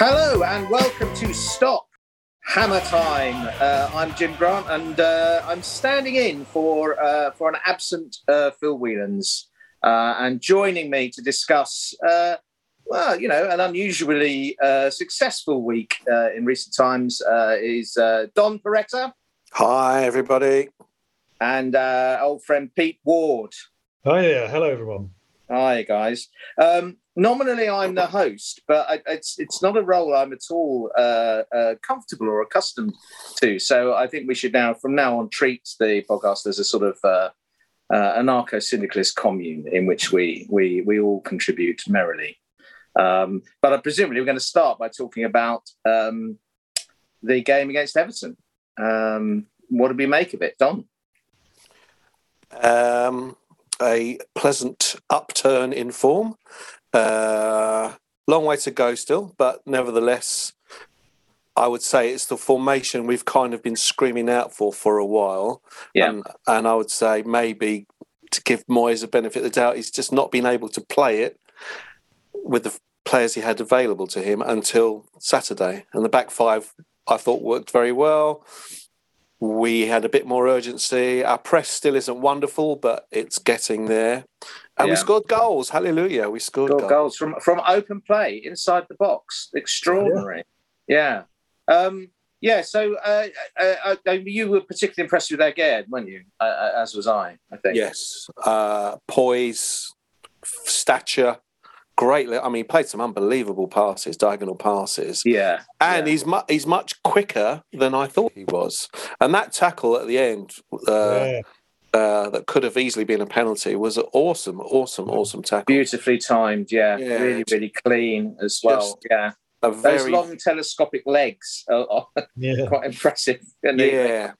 Hello and welcome to Stop Hammer Time. Uh, I'm Jim Grant and uh, I'm standing in for uh, for an absent uh, Phil Whelans. Uh, and joining me to discuss, uh, well, you know, an unusually successful week in recent times is Don Peretta. Hi, everybody. And old friend Pete Ward. Hi there. Hello, everyone. Hi, guys. Um, nominally, I'm the host, but I, it's it's not a role I'm at all uh, uh, comfortable or accustomed to. So I think we should now, from now on, treat the podcast as a sort of uh, uh anarcho-syndicalist commune in which we we we all contribute merrily. Um, but I presumably we're going to start by talking about um, the game against Everton. Um, what did we make of it, Don? Um, a pleasant upturn in form. Uh, long way to go still, but nevertheless, I would say it's the formation we've kind of been screaming out for for a while. Yeah. And, and I would say maybe to give Moyes a benefit of the doubt, he's just not been able to play it with the players he had available to him until Saturday. And the back five, I thought, worked very well. We had a bit more urgency. Our press still isn't wonderful, but it's getting there. And Yeah. we scored goals. Hallelujah. We scored Got goals. goals from from open play inside the box. Extraordinary. Yeah. Um, yeah. So uh, uh, uh, you were particularly impressed with Aguerd, weren't you? Uh, uh, as was I. I think. Yes. Uh, poise, stature, great. li- I mean, he played some unbelievable passes, diagonal passes. Yeah. And yeah. he's mu- he's much quicker than I thought he was. And that tackle at the end uh, that could have easily been a penalty was an awesome, awesome, awesome tackle. beautifully timed. Yeah. Yeah, Really, really clean as well. just yeah. A Those very long telescopic legs are, are Yeah. quite impressive. And the yeah,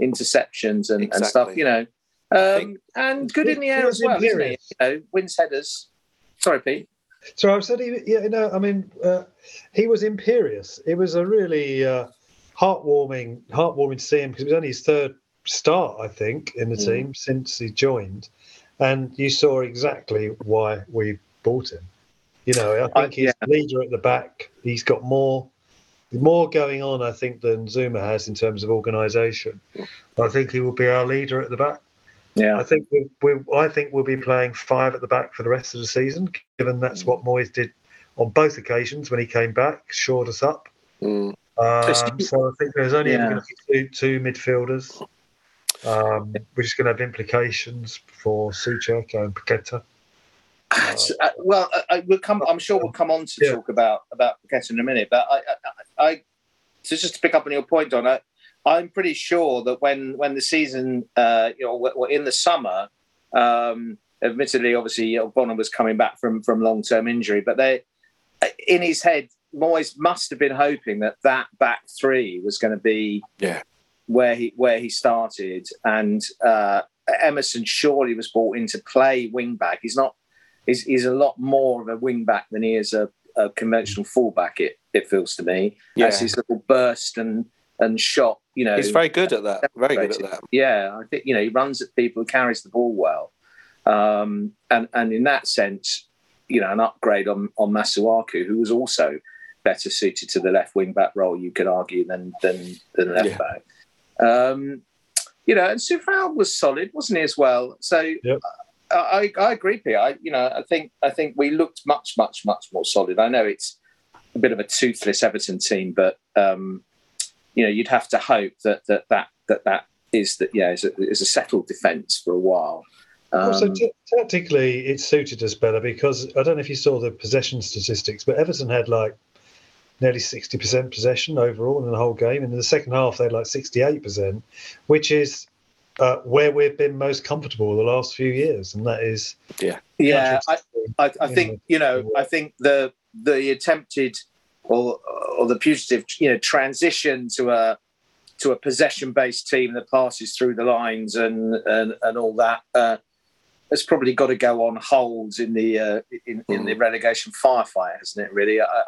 interceptions and, and stuff. You know. Um, and good in the air as well, isn't he? imperious. You know, wins headers. Sorry, Pete. So I've said, he, yeah, no, I mean, uh, he was imperious. It was a really uh, heartwarming, heartwarming to see him because it was only his third start, I think, in the Mm. team since he joined, and you saw exactly why we bought him. You know, I I- think he's leader at the back. He's got more, more going on, I think, than Zouma has in terms of organisation. I think he will be our leader at the back. Yeah. I think we, we, I think we'll be playing five at the back for the rest of the season, given that's what Moyes did on both occasions when he came back, shored us up. Mm. Um, so I think there's only Yeah. going to be two, two midfielders, um, which is going to have implications for Soucek and Paqueta. So, uh, well, I, I, we'll come. I'm sure we'll come on to Yeah. talk about about Paqueta in a minute. But I, I, I so just to pick up on your point, on it, I'm pretty sure that when when the season, uh, you know, w- w- in the summer, um, admittedly, obviously, you know, Bonham was coming back from from long term injury, but they, in his head, Moyes must have been hoping that that back three was going to be Yeah. Where he where he started, and uh, Emerson surely was brought in to play wing back. He's not. He's, he's a lot more of a wing back than he is a a conventional fullback. It it feels to me Yeah. as his little burst and and shot. You know, He's very good at that. Very good at that. yeah, I think you know he runs at people, carries the ball well, um, and and in that sense, you know, an upgrade on on Masuaku, who was also better suited to the left wing back role, you could argue, than than than left Yeah. back. Um, you know, and Coufal was solid, wasn't he as well? So. Yep. I, I agree, Pete. I, you know, I think I think we looked much, much, much more solid. I know it's a bit of a toothless Everton team, but um, you know, you'd have to hope that that that that, that is that yeah is a, is a settled defence for a while. also, Um, t- tactically, it suited us better because I don't know if you saw the possession statistics, but Everton had like nearly 60% possession overall in the whole game. And in the second half, they had like 68%, which is uh, where we've been most comfortable the last few years. And that is. yeah, I. I, I you think know, you know I think the the attempted or or the putative you know transition to a to a possession based team that passes through the lines and and, and all that uh, has probably got to go on hold in the uh, in, in the relegation firefight, hasn't it? Really, I,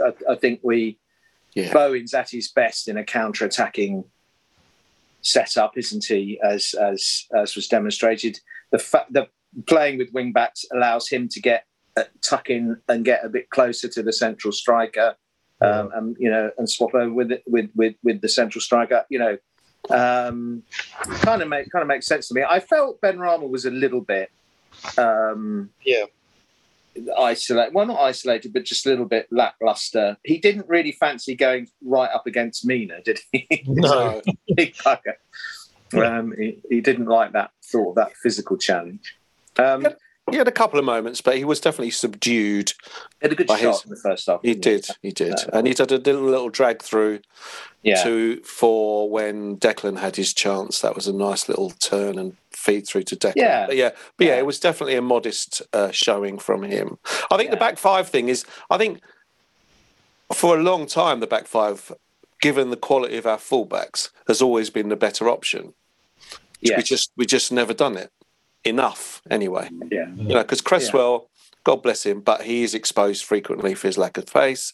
I, I think we Yeah. Bowen's at his best in a counter attacking setup, isn't he? As as as was demonstrated, the fa- the playing with wing backs allows him to get uh, tuck in and get a bit closer to the central striker, um, and you know, and swap over with it, with with with the central striker. You know, um, kind of make kind of makes sense to me. I felt Benrahma was a little bit. Um, Yeah. Isolated, well, not isolated, but just a little bit lackluster. He didn't really fancy going right up against Mina, did he? No. Big bugger. Um, he, he didn't like that thought of that physical challenge. Um, He had a couple of moments, but he was definitely subdued. had a good shot his- in the first half. He did, he did, and he had a little, little drag through Yeah. to for when Declan had his chance. That was a nice little turn and feed through to Declan. Yeah. but yeah, but yeah, Yeah. it was definitely a modest uh, showing from him. I think the back five thing is, I think for a long time the back five, given the quality of our fullbacks, has always been the better option. Yeah. We just we just never done it enough anyway. yeah. You know, because Cresswell, God bless him, but he is exposed frequently for his lack of pace.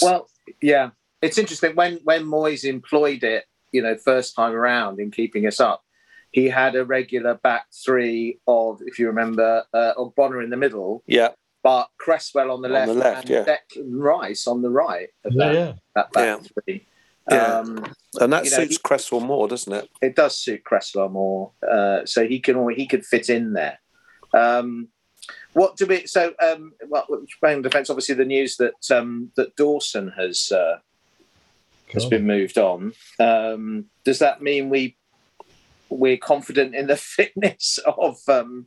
Well, yeah, it's interesting when when Moyes employed it, you know, first time around in keeping us up. He had a regular back three of, if you remember, uh, of Bonner in the middle, yeah, but Cresswell on the On left, the left, and yeah. Declan Rice on the right of Yeah, that, yeah. that back Yeah. three. Yeah. Um, and that You know, suits he- Cresswell more, doesn't it? it does suit Cresswell more, uh, so he can he could fit in there. Um, what do we? So, um, well, playing defence. Obviously, the news that um, that Dawson has uh, has been moved on. Um, does that mean we we're confident in the fitness of um,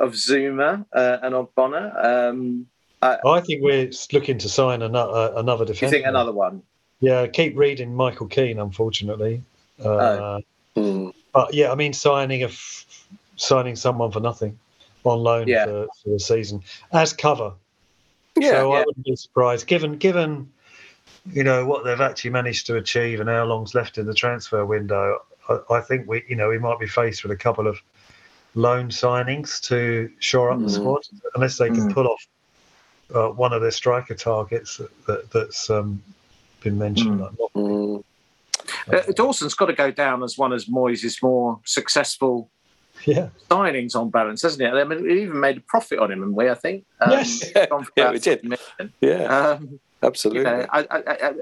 of Zouma uh, and of Bonner? Um, I think we're looking to sign another, another do you think another one? Yeah, keep reading Michael Keane, unfortunately. Uh, Oh. Mm. But yeah, I mean, signing a f- signing someone for nothing on loan Yeah. for, for the season as cover. Yeah, so I wouldn't be surprised, given given you know what they've actually managed to achieve and how long's left in the transfer window. I, I think we you know we might be faced with a couple of loan signings to shore up the Mm. squad, unless they can Mm. pull off uh, one of their striker targets that, that, that's um, been mentioned. Mm. Like Mm. Uh, Dawson's got to go down as one of Moyes' more successful yeah, signings on balance, hasn't it? I mean, we even made a profit on him, and we, I think. Um, Yes. gone Yeah, we did. 50 million. Yeah, Um, you absolutely. know, I, I, I,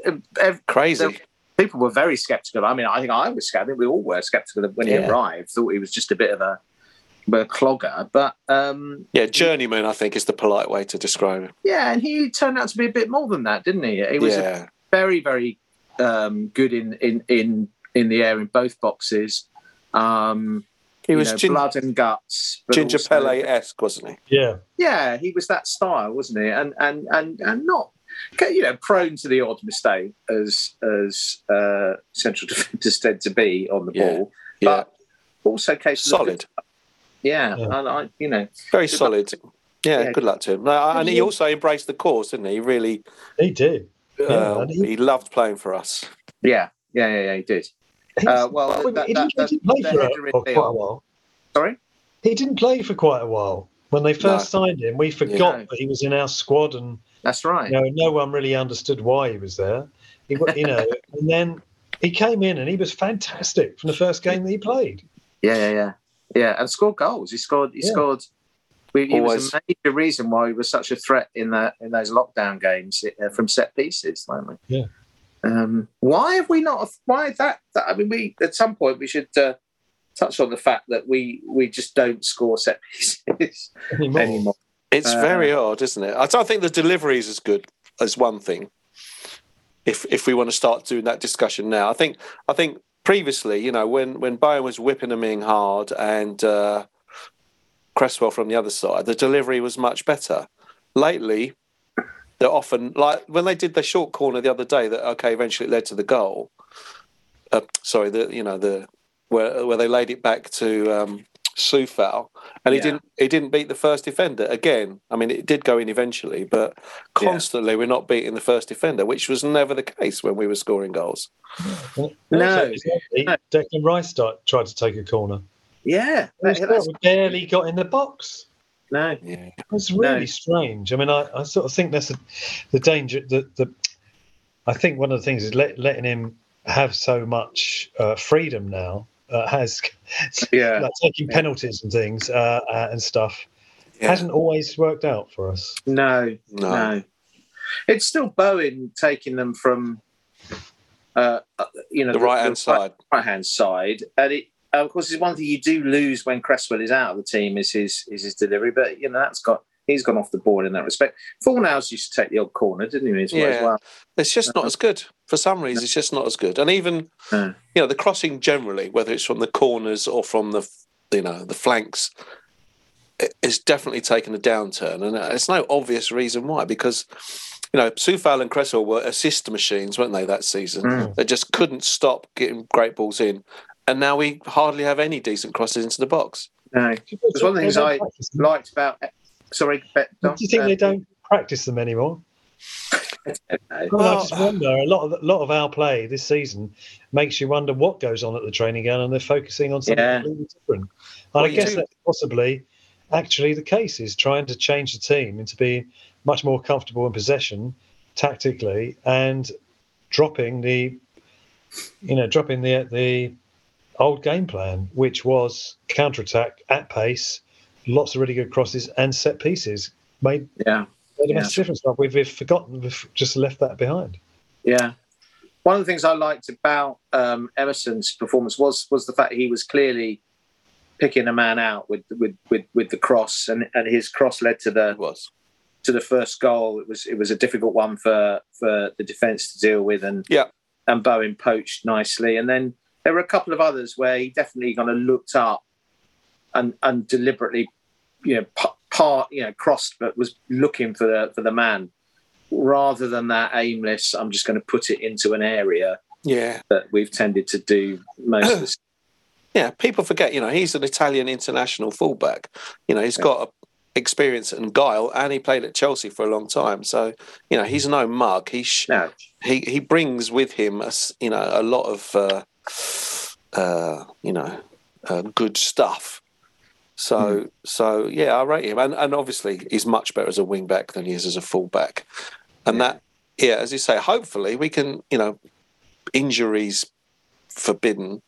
I, Crazy. there- people were very sceptical. I mean, I think I was sceptical. I think we all were sceptical when he Yeah. arrived. Thought he was just a bit of a, a clogger, but um, Yeah, journeyman, I think, is the polite way to describe him. yeah, and he turned out to be a bit more than that, didn't he? He was yeah, very, very um, good in, in in in the air in both boxes. Um, he was know, gin- blood and guts. but Ginger also- Pele esque, wasn't he? yeah. yeah, he was that style, wasn't he? And and and and not you know prone to the odd mistake as as uh, central defenders tend to be on the Yeah, ball, Yeah, but also case solid, good- yeah, Yeah. and I you know very Good solid. Yeah, Yeah. good luck to him. No, and he also embraced the cause, didn't he? He really, He did. Yeah, uh, and he- he loved playing for us. yeah yeah yeah, yeah he did. Uh, well, He that- didn't, that- he didn't play that for, a- header in for quite a while. Sorry. He didn't play for quite a while. When they first signed him, we forgot No. that he was in our squad and That's right. You know, no one really understood why he was there. He, you know, and then he came in and he was fantastic from the first game that he played. Yeah, yeah, yeah, yeah, and scored goals. He scored. He Yeah. scored. We, he was Always. a major reason why he was such a threat in that in those lockdown games uh, from set pieces. Like, Yeah. Um, why have we not? Why that, that? I mean, we at some point we should uh, touch on the fact that we we just don't score set pieces Anymore. anymore. It's Uh, very odd, isn't it? I don't think the delivery is as good as one thing. If if we want to start doing that discussion now, I think I think previously, you know, when when Bayern was whipping them in hard and uh, Cresswell from the other side, the delivery was much better. Lately, they're often like when they did the short corner the other day. That okay, eventually it led to the goal. Uh, sorry, the you know the where where they laid it back to um, Coufal, and he Yeah. didn't he didn't beat the first defender again. I mean, it did go in eventually, but constantly we're not beating the first defender, which was never the case when we were scoring goals. And No. also, exactly, Declan Rice start, tried to take a corner. Yeah, that- that's- barely got in the box. no, Yeah, It's really No. strange. I mean, I, I sort of think that's a, the danger. The, the I think one of the things is let, letting him have so much uh, freedom now uh, has yeah. like taking Yeah. penalties and things uh, uh, and stuff yeah. hasn't always worked out for us. No, No. no. It's still Bowen taking them from, uh, uh, you know, the right hand side. right hand side, and it. Of course, is one thing you do lose when Cresswell is out of the team is his is his delivery, but you know that's got he's gone off the board in that respect. Fornals used to take the odd corner, didn't he? As well, Yeah. well? It's just not as good for some reason. It's just not as good, and even No. you know the crossing generally, whether it's from the corners or from the you know the flanks, it- it's definitely taken a downturn, and it's no obvious reason why. Because you know Coufal and Cresswell were assist machines, weren't they that season? Mm. They just couldn't stop getting great balls in, and now we hardly have any decent crosses into the box. No, It's one of the things I liked about. Sorry, Bet- Dom, you think uh, they don't practice them anymore? no. Well, I just wonder. A lot of a lot of our play this season makes you wonder what goes on at the training ground, and they're focusing on something Yeah. completely different. And Well, I guess do- that's possibly actually the case is trying to change the team into being much more comfortable in possession tactically and dropping the you know dropping the the old game plan which was counter attack at pace lots of really good crosses and set pieces made Yeah, made a Yeah. massive difference but we've, we've forgotten we've just left that behind yeah. One of the things I liked about um, Emerson's performance was was the fact he was clearly picking a man out with with with, with the cross, and, and his cross led to the was. to the first goal. It was it was a difficult one for for the defence to deal with, and Yeah. and Bowen poached nicely. And then there were a couple of others where he definitely kind of looked up and and deliberately, you know, pa- part you know crossed, but was looking for the for the man rather than that aimless. I'm just going to put it into an area Yeah. that we've tended to do most of the Yeah, people forget, you know, he's an Italian international fullback. You know, he's got a experience and guile, and he played at Chelsea for a long time. So, you know, he's no mug. He sh- No. he he brings with him, a, you know, a lot of, uh, uh, you know, uh, good stuff. So so yeah, I rate him, and and obviously he's much better as a wing back than he is as a fullback, and Yeah. that yeah, as you say, hopefully we can, you know, injuries forbidden.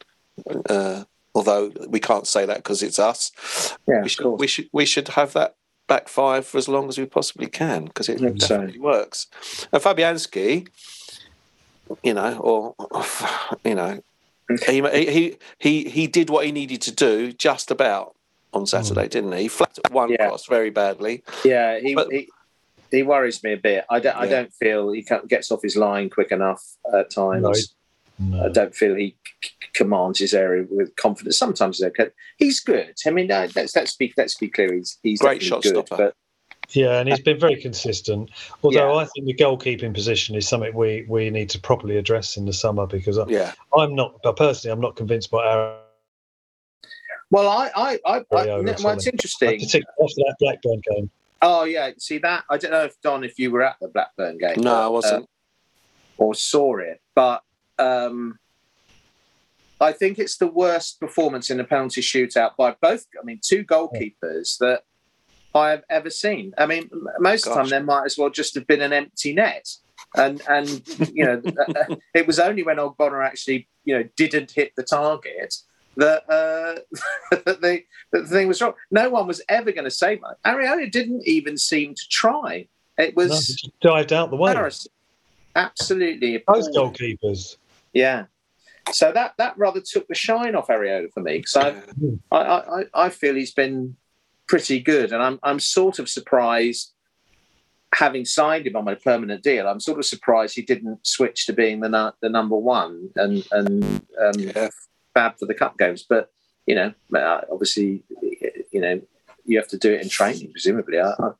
Uh, although we can't say that because it's us. Yeah, we should, we should we should have that back five for as long as we possibly can because it think so. definitely works. And Fabianski, you know, or you know, he he he he did what he needed to do just about on Saturday, didn't he? He flapped one Yeah. cross very badly. Yeah, he, But- he he worries me a bit. I don't I don't feel he can't- gets off his line quick enough at times. No, I don't feel he c- c- commands his area with confidence. Sometimes he's okay. He's good. I mean, uh, let's let's be let's be clear. He's he's Great definitely shot good, stopper. But Yeah, and he's been very consistent. Although Yeah. I think the goalkeeping position is something we, we need to properly address in the summer because I, Yeah, I'm not, but personally, I'm not convinced by our. well, I I, I, I Very over, well, it's interesting. After that Blackburn game. Oh yeah, see that I don't know if Don, if you were at the Blackburn game. no, I wasn't. uh, or saw it, but um, I think it's the worst performance in a penalty shootout by both. I mean, two goalkeepers that I have ever seen. I mean, most of the time there might as well just have been an empty net. And and you know, it was only when Ogbonna actually you know didn't hit the target that uh, that, the, that the thing was wrong. No one was ever going to say that. Areola didn't even seem to try. It was no, dived out the way. Absolutely, both goalkeepers. Yeah. So that that rather took the shine off Areola for me because I, I I I feel he's been pretty good, and I'm I'm sort of surprised having signed him on a permanent deal, I'm sort of surprised he didn't switch to being the the number one and and um, yeah. fab for the cup games. But you know, uh, obviously, you know, you have to do it in training, presumably. I, I,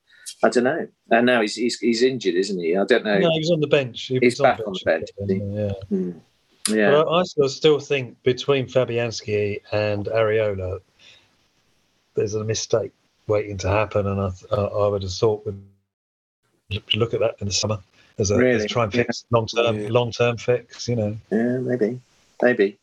I don't know. And now he's, he's he's injured, isn't he? I don't know. No, he's on the bench. He he's back on the bench. On the bench yeah. Mm. Yeah. But I, I still think between Fabianski and Areola, there's a mistake waiting to happen, and I, I would have thought with look at that in the summer as a really? as try and fix yeah. long term yeah. long term fix. You know. Yeah, maybe, maybe.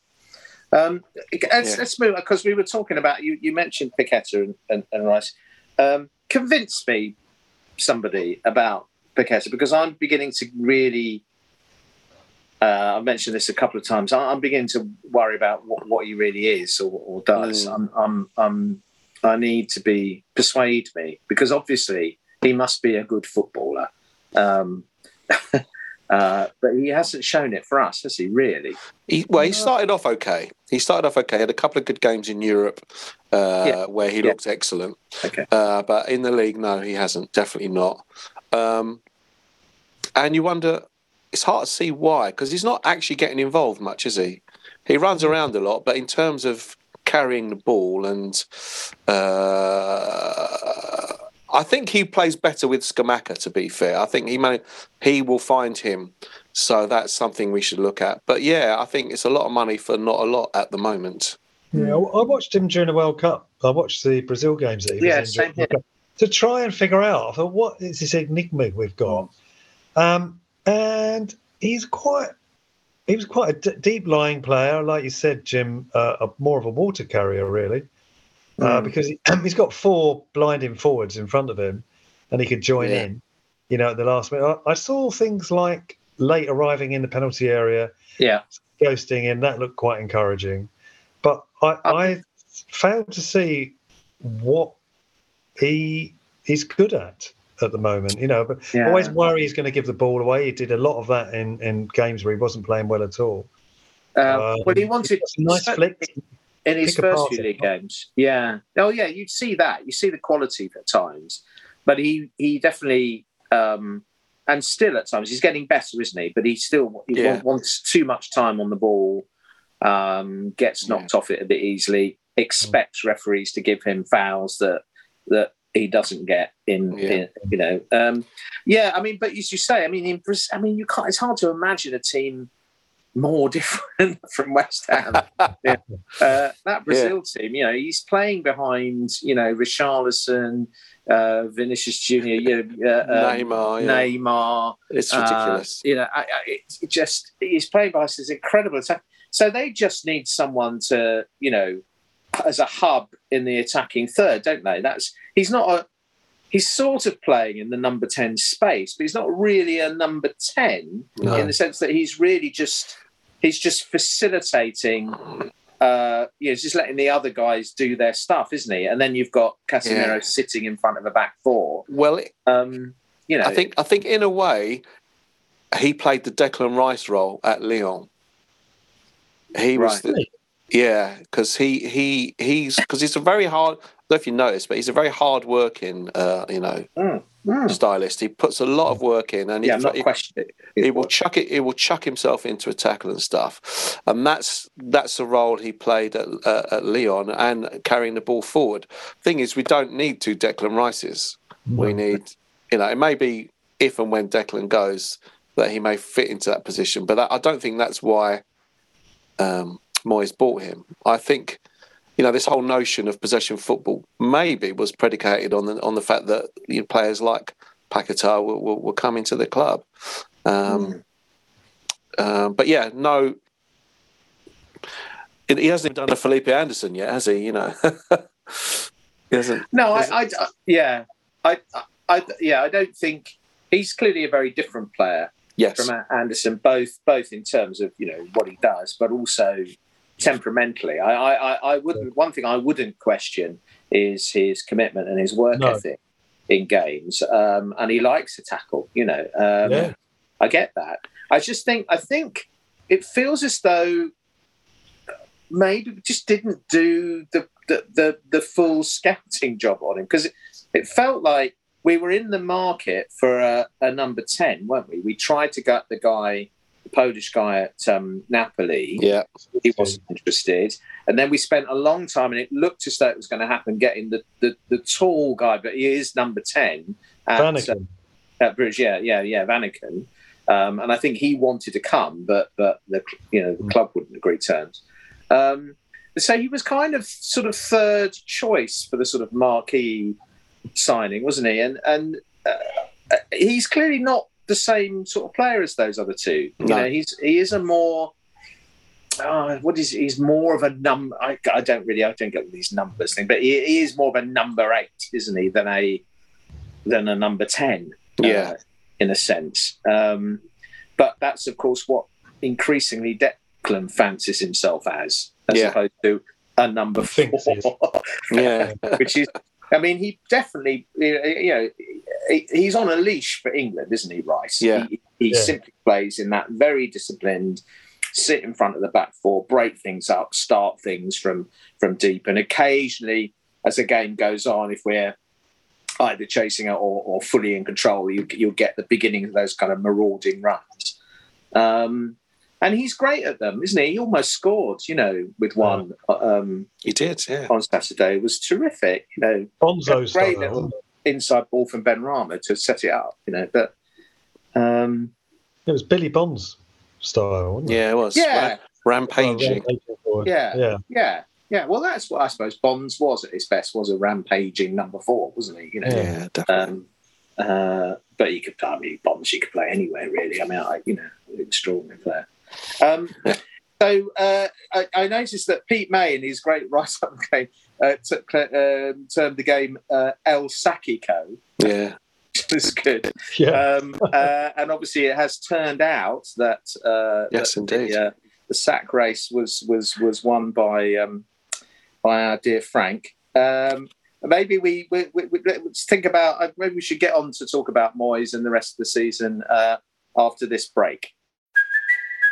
Um, let's, yeah. let's move because we were talking about you. You mentioned Paqueta and, and, and Rice. Um, convince me, somebody about Paqueta because I'm beginning to really. Uh, I've mentioned this a couple of times. I'm beginning to worry about what, what he really is or, or does. Mm. I'm, I'm, I'm, I need to be persuade me because obviously he must be a good footballer. Um, uh, but he hasn't shown it for us, has he? Really? He, well, he started off okay. He started off okay. Had a couple of good games in Europe uh, yeah. where he looked excellent. Okay. Uh, but in the league, no, he hasn't. Definitely not. Um, and you wonder, it's hard to see why because he's not actually getting involved much, is he? He runs around a lot, but in terms of carrying the ball and uh, I think he plays better with Scamacca. To be fair, I think he may he will find him. So that's something we should look at. But yeah, I think it's a lot of money for not a lot at the moment. Yeah, I watched him during the World Cup. I watched the Brazil games that he yeah, was in. To try and figure out, I thought, what is this enigma we've got? Um, and he's quite, he was quite a d- deep lying player, like you said, Jim, uh, a, more of a water carrier, really uh, mm. because he, has got four blinding forwards in front of him, and he could join yeah. in. You know, at the last minute, I, I, saw things like late arriving in the penalty area, yeah, ghosting in. That looked quite encouraging, but I, I failed to see what he he's good at at the moment. You know, but yeah. always worry he's going to give the ball away. He did a lot of that in in games where he wasn't playing well at all. Uh, um, well, he wanted nice flick in his first few league games. Yeah. Oh, yeah. You'd see that. You see the quality at times, but he he definitely um, and still at times he's getting better, isn't he? But he still he yeah. wants too much time on the ball. Um, gets knocked yeah. off it a bit easily. Expects referees to give him fouls that that he doesn't get in, yeah. in you know. Um, yeah, I mean, but as you say, I mean, in, I mean, you can't. It's hard to imagine a team more different from West Ham. yeah. uh, that Brazil yeah. team, you know, he's playing behind, you know, Richarlison, uh, Vinicius Junior, you know, uh, um, Neymar, yeah. Neymar. It's ridiculous. Uh, you know, I, I, it just he's playing by this incredible attack. So they just need someone to, you know, as a hub in the attacking third, don't they? That's he's not a he's sort of playing in the number 10 space, but he's not really a number 10 no. in the sense that he's really just he's just facilitating uh you know, just letting the other guys do their stuff, isn't he? And then you've got Casemiro yeah. sitting in front of a back four. Well, um, you know, I think I think in a way he played the Declan Rice role at Lyon. He was right. the, yeah, because he he he's because he's a very hard I don't know if you noticed, but he's a very hard working, uh, you know, mm, mm. stylist. He puts a lot of work in, and yeah, he, not he, it. he will chuck it. He will chuck himself into a tackle and stuff, and that's that's the role he played at, uh, at Lyon and carrying the ball forward. Thing is, we don't need two Declan Rices. No. We need, you know, it may be if and when Declan goes that he may fit into that position, but I don't think that's why um, Moyes bought him. I think you know, this whole notion of possession football maybe was predicated on the on the fact that you know, players like Paquetá were, were, were, coming to the club. Um, mm. uh, but yeah, no, he hasn't even done a Felipe Anderson yet, has he? You know, he hasn't. No, I, I, yeah, I, I, yeah, I don't think he's clearly a very different player Yes. from Anderson, both both in terms of you know what he does, but also temperamentally. I, I, I- wouldn't. One thing I wouldn't question is his commitment and his work No. ethic in games, um, and he likes to tackle. You know, um, Yeah. I get that. I just think I think it feels as though maybe we just didn't do the the the, the full scouting job on him because it, it felt like we were in the market for a, a number 10 weren't we we tried to get the guy polish guy at um, napoli Yeah. he wasn't interested and then we spent a long time and it looked as though it was going to happen getting the, the, the tall guy but he is number 10 at, Vanaken. at Bridge, yeah, yeah, yeah, Vanaken. Um, and I think he wanted to come, but but the you know the club wouldn't agree terms. Um, so he was kind of sort of third choice for the sort of marquee signing, wasn't he? And and uh, he's clearly not the same sort of player as those other two. You No. know, he's he is a more uh, what is he's more of a number. I, I don't really I don't get these numbers thing, but he, he is more of a number eight, isn't he, than a than a number ten. uh, Yeah. in a sense. Um, but that's of course what increasingly Declan fancies himself as, as Yeah. opposed to a number four, Thinks he is. Yeah. which is. I mean, he definitely, you know, he's on a leash for England, isn't he, Rice? Yeah. He, he Yeah. simply plays in that very disciplined, sit in front of the back four, break things up, start things from from deep, and occasionally, as the game goes on, if we're either chasing it or, or fully in control, you, you'll get the beginning of those kind of marauding runs. Um, and he's great at them, isn't he? He almost scored, you know, with one um, He did, yeah. on Saturday. It was terrific, you know Bonzo great style. little inside ball from Benrahma to set it up, you know. But um, It It was Billy Bonds style, wasn't it? Yeah, it was. yeah, Rampaging. forward. Yeah. Yeah. yeah, yeah. Well, that's what I suppose Bonds was at his best. Was a rampaging number four, wasn't he? You know. Yeah, definitely. Um, uh, but he could, I mean, Bonds, he could play anywhere, really. I mean, I, you know, extraordinary player. Um, so uh, I, I noticed that Pete May, in his great write-up game, uh, took, um, termed the game uh, El Sakiko, yeah. which was good. Yeah. Um, uh, and obviously, it has turned out that uh, Yes, that indeed. The, uh, the sack race was was was won by um, by our dear Frank. Um, maybe we, we, we, we let's think about uh, maybe we should get on to talk about Moyes and the rest of the season uh, after this break.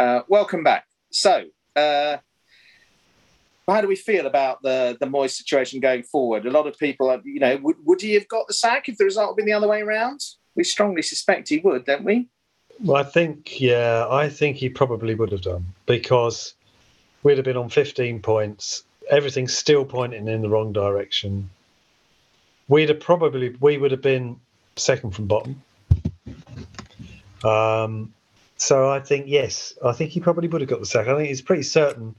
Uh, welcome back. So, uh, how do we feel about the the Moyes situation going forward? A lot of people, are, you know, would, would he have got the sack if the result had been the other way around? We strongly suspect he would, don't we? Well, I think, yeah, I think he probably would have done because we'd have been on 15 points. Everything's still pointing in the wrong direction. We'd have probably, we would have been second from bottom. Um, so I think, yes, I think he probably would have got the sack. I think it's pretty certain.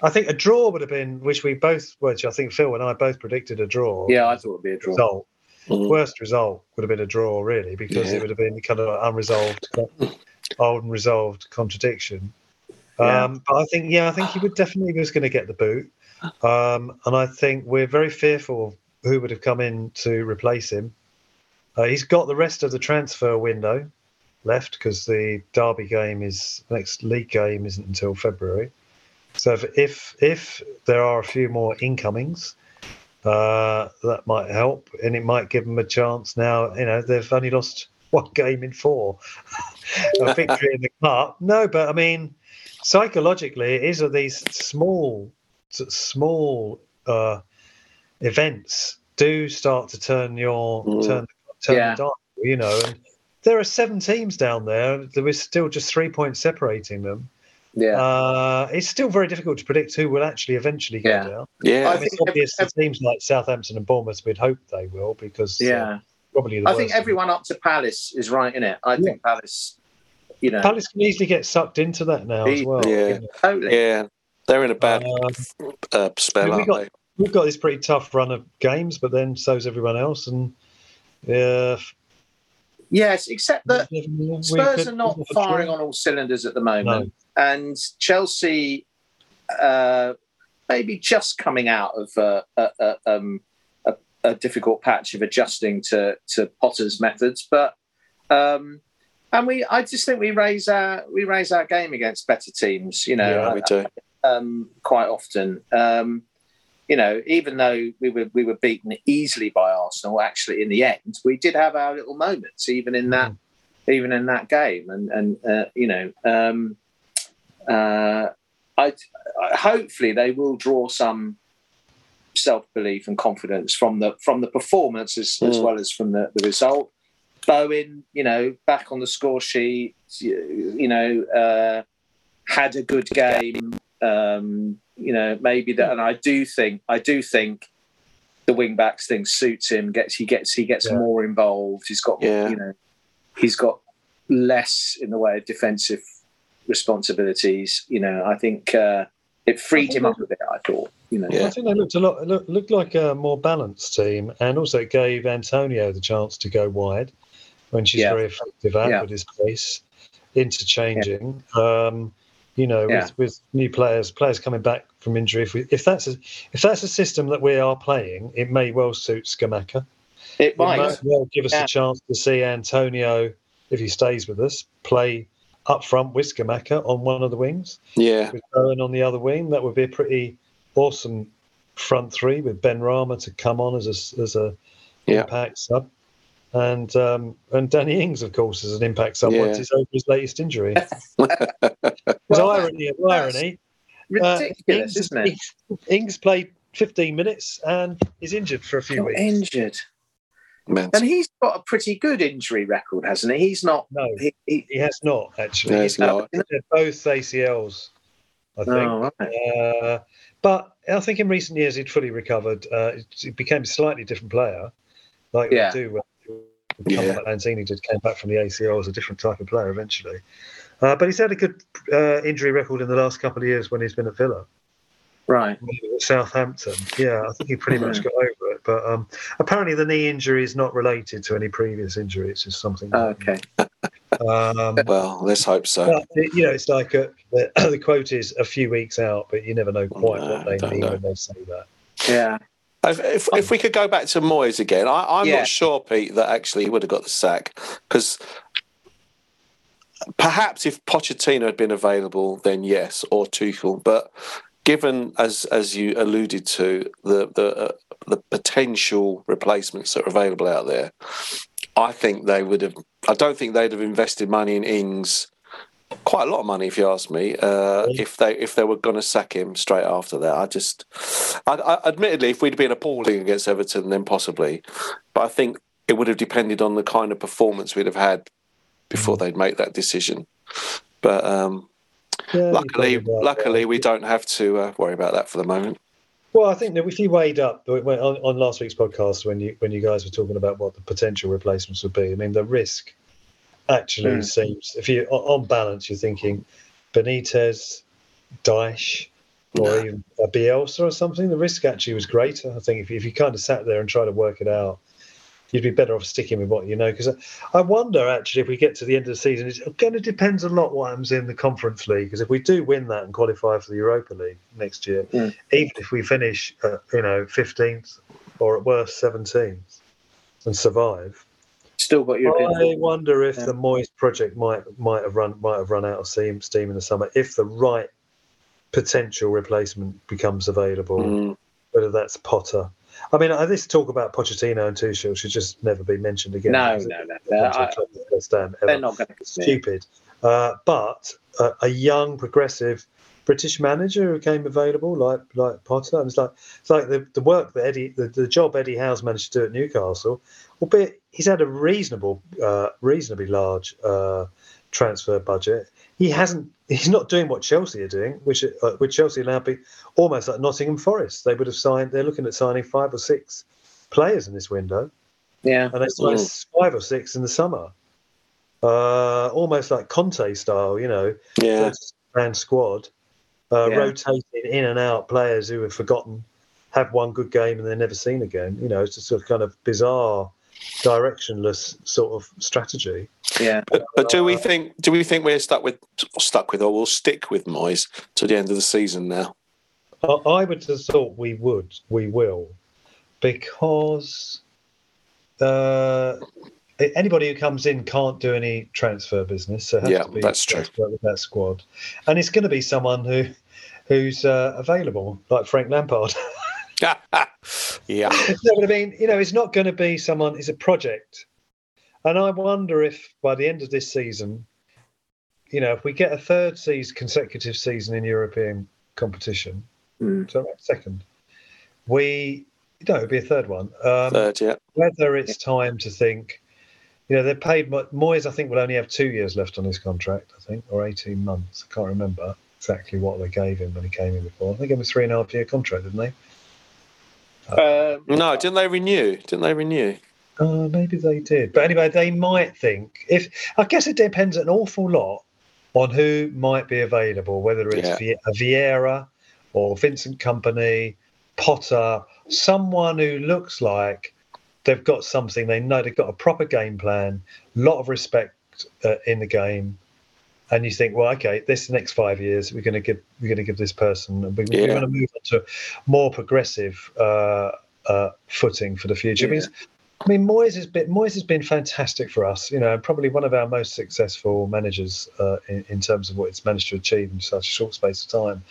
I think a draw would have been, which we both, which I think Phil and I both predicted a draw. Yeah, I thought it'd be a draw. result. Mhm. Worst result would have been a draw, really, because Yeah. it would have been kind of unresolved, old and resolved contradiction. Yeah. Um, but I think, yeah, I think he would definitely was going to get the boot, um, and I think we're very fearful of who would have come in to replace him. Uh, he's got the rest of the transfer window, left because the Derby game is next league game isn't until February. So if if, if there are a few more incomings, uh, that might help, and it might give them a chance. Now you know they've only lost one game in four, a victory in the cup. No, but I mean psychologically, it is of these small small uh, events do start to turn your Mm. turn turn Yeah. the dial, you know. And there are seven teams down there. There is still just three points separating them. Yeah. Uh, it's still very difficult to predict who will actually eventually go Yeah. down. Yeah, I I mean, think obvious ev- the teams like Southampton and Bournemouth we'd hope they will because uh, yeah. probably the I think everyone up to Palace is right in it. I think Palace, you know, Palace can easily get sucked into that now as well. Yeah. you know. totally. yeah, they're in a bad Um, uh, spell, we aren't got- they? we've got this pretty tough run of games, but then so's everyone else, and yeah, Yes, except that Spurs are not firing on all cylinders at the moment, and Chelsea uh, maybe just coming out of uh, a, a, um, a, a difficult patch of adjusting to to Potter's methods, but. Um, and we, I just think we raise our we raise our game against better teams. You know, Yeah, we do. um, quite often. Um, you know, even though we were we were beaten easily by Arsenal, actually in the end, we did have our little moments, even in that even in that game. And and uh, you know, um, uh, I, I hopefully they will draw some self belief and confidence from the from the performance as, as Mm. well as from the, the result. Bowen, you know, back on the score sheet, you, you know, uh, had a good game. Um, you know, maybe that, and I do think, I do think the wing backs thing suits him. Gets he gets he gets Yeah. more involved. He's got, Yeah. you know, he's got less in the way of defensive responsibilities. You know, I think uh, it freed him up a bit. I thought, you know, Yeah. I think they looked a lot look, looked like a more balanced team, and also it gave Antonio the chance to go wide when she's Yeah. very effective at Yeah. with his pace, interchanging. Um, you know, Yeah. with, with new players, players coming back from injury. If, we, if that's a, if that's a system that we are playing, it may well suit Scamacca. it It might might. well give us Yeah. a chance to see Antonio, if he stays with us, play up front with Scamacca on one of the wings Yeah, with Owen on the other wing. That would be a pretty awesome front three with Benrahma to come on as a, as a Yeah. impact sub. And um, and Danny Ings, of course, as an impact sub Yeah. once over his latest injury. There's Well, irony of irony. Ridiculous, Uh, Ings, isn't it? Ings, Ings played 15 minutes and is injured for a few Got weeks. injured, man. and he's got a pretty good injury record, hasn't he? He's not. No, He, he, he has not actually. No, he's not. They're both ACLs, I think. oh, right. Uh, but I think in recent years he'd fully recovered. Uh, he became a slightly different player, like Yeah. they do when Yeah. Lanzini did came back from the ACL as a different type of player eventually. Uh, but he's had a good uh, injury record in the last couple of years when he's been at Villa, right. Southampton. Yeah, I think he pretty much got over it. But um, apparently the knee injury is not related to any previous injury. It's just something. Okay. Um, Well, let's hope so. But, you know, it's like a, the, the quote is a few weeks out, but you never know quite No, what they mean know. when they say that. Yeah. If, if, if we could go back to Moyes again, I, I'm Yeah. not sure, Pete, that actually he would have got the sack because perhaps if Pochettino had been available, then yes, or Tuchel. But given, as as you alluded to, the the uh, the potential replacements that are available out there, I think they would have. I don't think they'd have invested money in Ings. Quite a lot of money, if you ask me. Uh, if they if they were going to sack him straight after that, I just, I, I, admittedly, if we'd been appalling against Everton, then possibly. But I think it would have depended on the kind of performance we'd have had before they'd make that decision. But um, Yeah, luckily, you're probably right, luckily, yeah. we don't have to uh, worry about that for the moment. Well, I think that if you weighed up on, on last week's podcast when you when you guys were talking about what the potential replacements would be, I mean the risk actually Hmm. seems if you on balance you're thinking Benitez, Dyche, or No. even a Bielsa or something. The risk actually was greater. I think if, if you kind of sat there and tried to work it out, you'd be better off sticking with what you know. Because I, I wonder actually if we get to the end of the season, it's going to depend a lot what happens in the Conference League. Because if we do win that and qualify for the Europa League next year, Mm. even if we finish, uh, you know, fifteenth or at worst seventeenth and survive, Still got European. I wonder if Yeah. the Moyes project might might have run might have run out of steam steam in the summer if the right potential replacement becomes available. Mm. Whether that's Potter. I mean, this talk about Pochettino and Tuchel should just never be mentioned again. No, no, no. a I- club that goes down ever. they're not going to. stupid. Uh, but uh, a young, progressive British manager who came available, like like Potter, and it's like it's like the, the work that Eddie, the, the job Eddie Howe's managed to do at Newcastle, albeit he's had a reasonable, uh, reasonably large uh, transfer budget. He hasn't. He's not doing what Chelsea are doing, which uh, which Chelsea now be almost like Nottingham Forest. They would have signed. They're looking at signing five or six players in this window Yeah. and they signed five or six in the summer. Uh, almost like Conte style, you know, Yeah. man squad, uh, Yeah. rotating in and out players who have forgotten, have one good game and they're never seen again. You know, it's a sort of kind of bizarre, directionless sort of strategy. Yeah. But, but do we think do we think we're stuck with stuck with or we'll stick with Moyes to the end of the season now? I, I would have thought we would, we will, because uh, anybody who comes in can't do any transfer business. So it has Yeah, to be that's true. with that squad, and it's going to be someone who who's uh, available, like Frank Lampard. yeah. no, but I mean, you know, it's not going to be someone. It's a project, and I wonder if by the end of this season, you know, if we get a third season, consecutive season in European competition, Mm. so second, we no, it'd be a third one. Um, Third, yeah. whether it's time to think, you know, they're paid. Mo- Moyes, I think, will only have two years left on his contract. I think, or eighteen months. I can't remember exactly what they gave him when he came in before. I think it was three and a half year contract, didn't they? Um, No, didn't they renew? Didn't they renew? Uh, maybe they did. But anyway, they might think if I guess it depends an awful lot on who might be available, whether it's Yeah. A Vieira or Vincent Kompany, Potter, someone who looks like they've got something. They know they've got a proper game plan, lot of respect uh, in the game, and you think, well, okay, this next five years we're going to give we're going to give this person, we're, we're Yeah. going to move on to more progressive uh, uh, footing for the future. Yeah. I mean, Moyes has been Moyes has been fantastic for us. You know, probably one of our most successful managers uh, in, in terms of what it's managed to achieve in such a short space of time.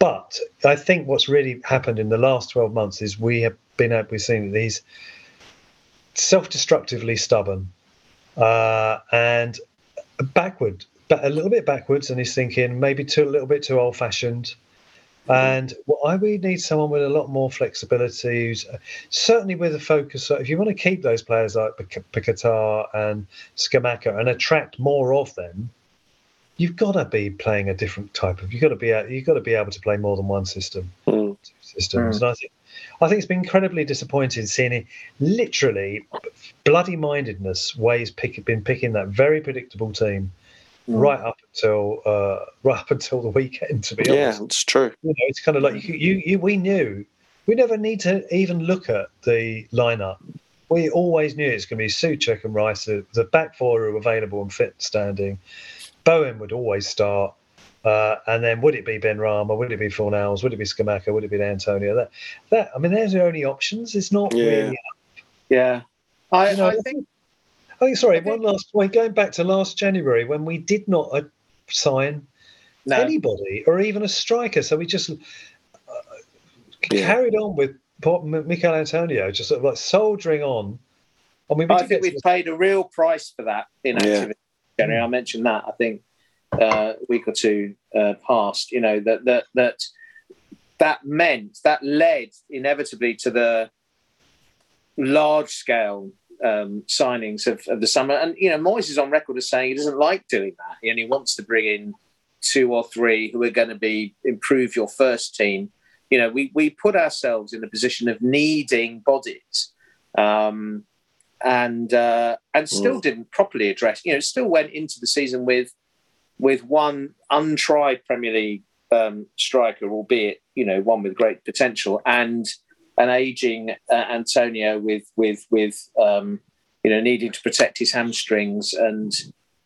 But I think what's really happened in the last twelve months is we have been able, we've seen that he's self-destructively stubborn uh, and backward, but a little bit backwards, and he's thinking maybe too a little bit too old-fashioned. And well, I we need someone with a lot more flexibility, uh, certainly with a focus. So if you want to keep those players like Pic- Paquetá and Scamacca and attract more of them, you've got to be playing a different type of. You've got to be you've got to be able to play more than one system Mm. systems. And I think I think it's been incredibly disappointing seeing it literally bloody mindedness ways pick, been picking that very predictable team Mm. Right up until uh, right up until the weekend. To be Yeah, honest, it's true. you know, it's kind of like you, you, you, we knew we never need to even look at the lineup. We always knew it's going to be Soucek and Rice, the, the back four are available and fit standing. Bowen would always start. Uh, and then would it be Benrahma? Would it be Fornals? Would it be Scamacca? Would it be Antonio? That, that I mean, there's the only options. It's not Yeah. really. yeah. I, You know, I think I think. Sorry, I think- one last point. Going back to last January when we did not sign no. anybody or even a striker. So we just uh, Yeah. carried on with Port- M- Michael Antonio, just sort of like soldiering on. I mean, we I think we've paid a real price for that inactivity. Jerry. I mentioned that. I think uh, a week or two uh, past. You know that that that that meant that led inevitably to the large scale um, signings of, of the summer. And you know, Moyes is on record as saying he doesn't like doing that, he only wants to bring in two or three who are going to be improve your first team. You know, we we put ourselves in a position of needing bodies. Um, and uh, and still didn't properly address. You know, still went into the season with with one untried Premier League um, striker, albeit you know one with great potential, and an aging uh, Antonio with with with um, you know needing to protect his hamstrings and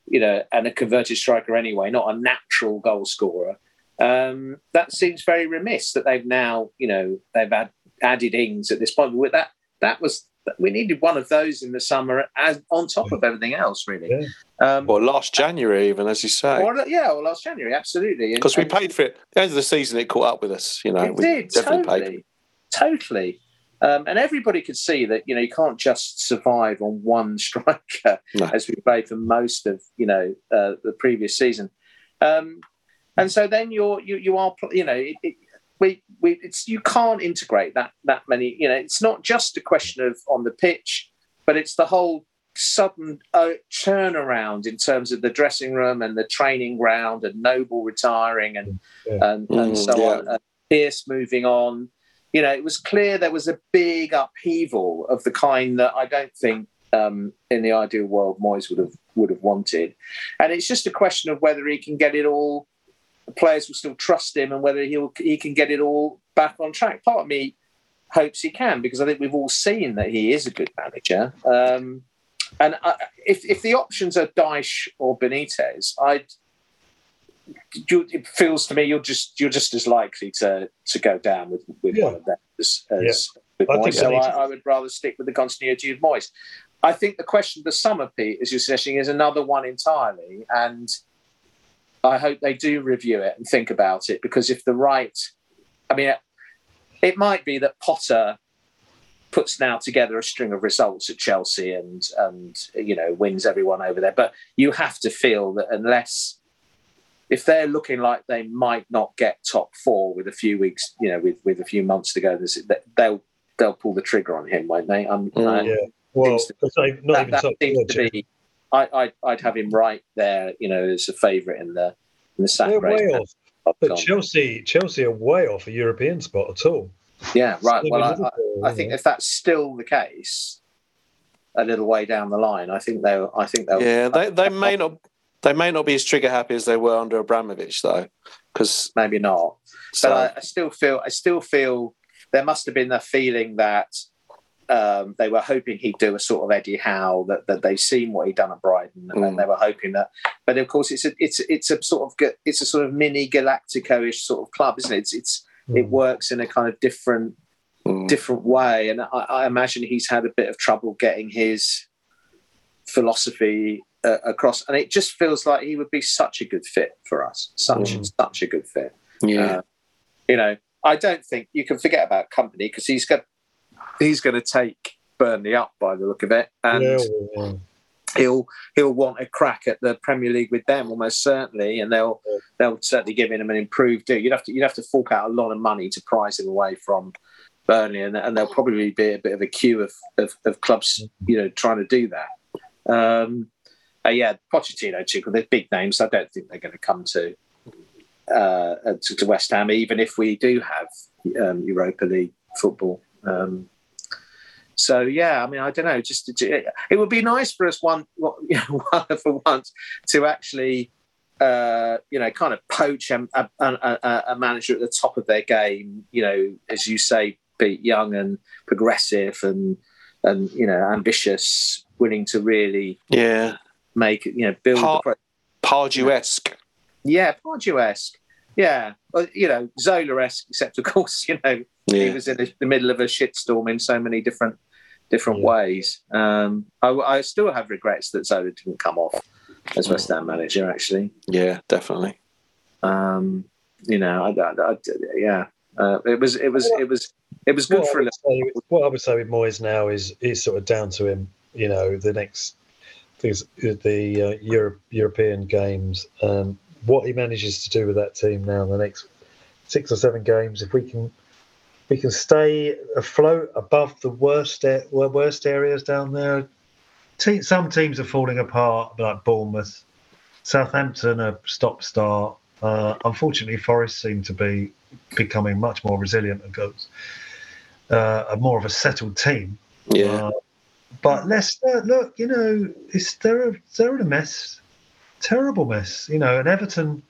you know and a converted striker anyway, not a natural goal scorer. Um, that seems very remiss that they've now you know they've had, added Ings at this point. With that that was we needed one of those in the summer as on top of everything else, really. Yeah. Um, Well, last January, even as you say, or, yeah, well, last January, absolutely. Because we paid for it. At the end of the season, it caught up with us. You know, It we did definitely totally, paid. Totally. Um, and everybody could see that you know you can't just survive on one striker No. as we played for most of you know uh, the previous season. Um, and so then you're you you are you know it, it, we we it's you can't integrate that that many you know it's not just a question of on the pitch, but it's the whole sudden uh, turnaround in terms of the dressing room and the training ground and Noble retiring and Yeah. and, and Mm, so yeah. on. And Pierce moving on. You know, it was clear there was a big upheaval of the kind that I don't think um, in the ideal world Moyes would have would have wanted. And it's just a question of whether he can get it all. The players will still trust him, and whether he'll he can get it all back on track. Part of me hopes he can because I think we've all seen that he is a good manager. Um, and I, if if the options are Dyche or Benitez, I'd you, it feels to me you're just you're just as likely to to go down with with Yeah. one of them as, as with I Moyes. So I, I would rather stick with the continuity of Moyes. I think the question of the summer, Pete, as you're suggesting, is another one entirely, and I hope they do review it and think about it because if the right, I mean, it might be that Potter puts now together a string of results at Chelsea and and you know wins everyone over there, but you have to feel that unless if they're looking like they might not get top four with a few weeks, you know, with, with a few months to go, they'll they'll pull the trigger on him, won't they? Um, Mm. I- Yeah. Well, Seems to- it's not, not that, even that top seems four, to be. I, I, I'd have him right there, you know, as a favourite in the in the sack They're race. way off. But gone. Chelsea, Chelsea are way off a European spot at all. yeah, right. Still Well, I, I, I think if that's still the case, a little way down the line, I think they'll. I think they'll. Yeah, they they may not they may not be as trigger happy as they were under Abramovich though, because maybe not. so but I, I still feel I still feel there must have been the feeling that um, they were hoping he'd do a sort of Eddie Howe that, that they've seen what he'd done at Brighton and Mm. they were hoping that but of course it's a it's it's a sort of it's a sort of mini Galactico-ish sort of club isn't it it's, it's it Mm. works in a kind of different mm, different way and I, I imagine he's had a bit of trouble getting his philosophy uh, across and it just feels like he would be such a good fit for us such Mm. such a good fit yeah, uh, you know, I don't think you can forget about Kompany because he's got he's going to take Burnley up by the look of it, and Yeah, he'll he'll want a crack at the Premier League with them almost certainly, and they'll Yeah. they'll certainly give him an improved deal. You'd have to you'd have to fork out a lot of money to prize him away from Burnley, and, and there'll probably be a bit of a queue of of, of clubs, you know, trying to do that. Um, uh, yeah, Pochettino, Tuchel, they're big names. I don't think they're going to come to uh, to, to West Ham, even if we do have um, Europa League football. Um, so yeah, I mean, I don't know. Just it, would be nice for us one, you know, for once to actually, uh, you know, kind of poach a, a, a, a manager at the top of their game. You know, as you say, be young and progressive and and you know ambitious, willing to really yeah, make you know build. Par- the pro- Pardew-esque. yeah, Pardew-esque. Yeah, well, you know, Zola-esque, except of course, you know, he was in the middle of a shitstorm in so many different different Yeah. ways. Um, I, I still have regrets that Zola didn't come off as West Ham manager. Actually, yeah, definitely. um, you know, I, I, I- yeah, uh, it was it was it was it was good what for I a would little. say- what I would say with Moyes now is is sort of down to him. You know, the next things, the uh, Europe, European games, um, what he manages to do with that team now in the next six or seven games. If we can, we can stay afloat above the worst worst areas down there. Te- some teams are falling apart, like Bournemouth. Southampton are stop start. Uh, unfortunately, Forest seem to be becoming much more resilient and goes uh, a more of a settled team. Yeah, Uh, but Leicester, look, you know, it's they're a, they're in a mess, terrible mess. You know, and Everton.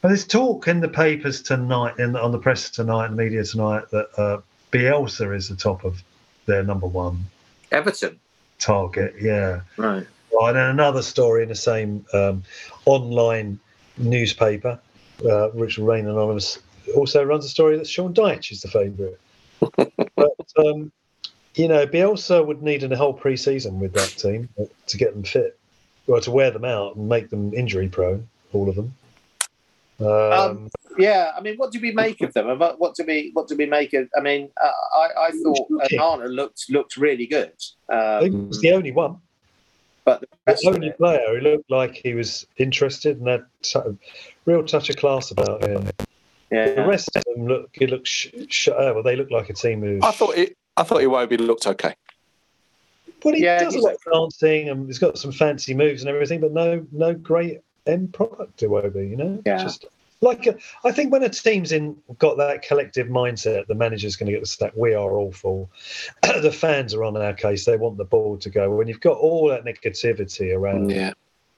But there's talk in the papers tonight, in on the press tonight, and the media tonight, that uh, Bielsa is the top of their number one Everton, target. Yeah. right? Right, and then another story in the same um, online newspaper, uh, will remain anonymous, also runs a story that Sean Dyche is the favourite. but um, you know, Bielsa would need a whole pre-season with that team to get them fit, or to wear them out and make them injury prone, all of them. Um, Um, yeah, I mean, what do we make of them? What what do we what do we make of? I mean, uh, I I thought Onana looked looked really good, he um, was the only one, but the the only it, player who looked like he was interested and had sort of real touch of class about him. The rest of them look, it looks, sh- sh- uh, well, they look like a team who. I thought it. I thought Iwobi looked okay. Well, he Yeah, does a lot of dancing and he's got some fancy moves and everything, but no, no great end product to Iwobi, you know. Yeah. Just like a, I think when a team's in got that collective mindset, the manager's going to get the stack. We are awful. the fans are on our case. They want the ball to go. When you've got all that negativity around, Yeah,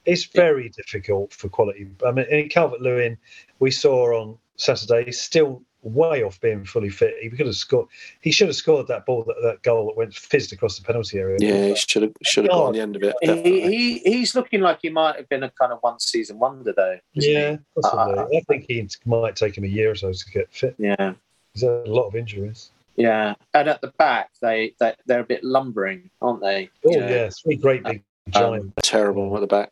it's very difficult for quality. I mean, in Calvert Lewin, we saw on Saturday, still way off being fully fit. He could have scored. He should have scored that ball, that, that goal that went fizzed across the penalty area. yeah. He should have should have got on the end of it. he, he he's looking like he might have been a kind of one season wonder though. isn't he? Yeah, possibly. Uh, I think he might take him a year or so to get fit. yeah, He's had a lot of injuries. yeah. And at the back, they, they they're a bit lumbering, aren't they? Oh You know, yeah, three great big Um, giants. Terrible at the back.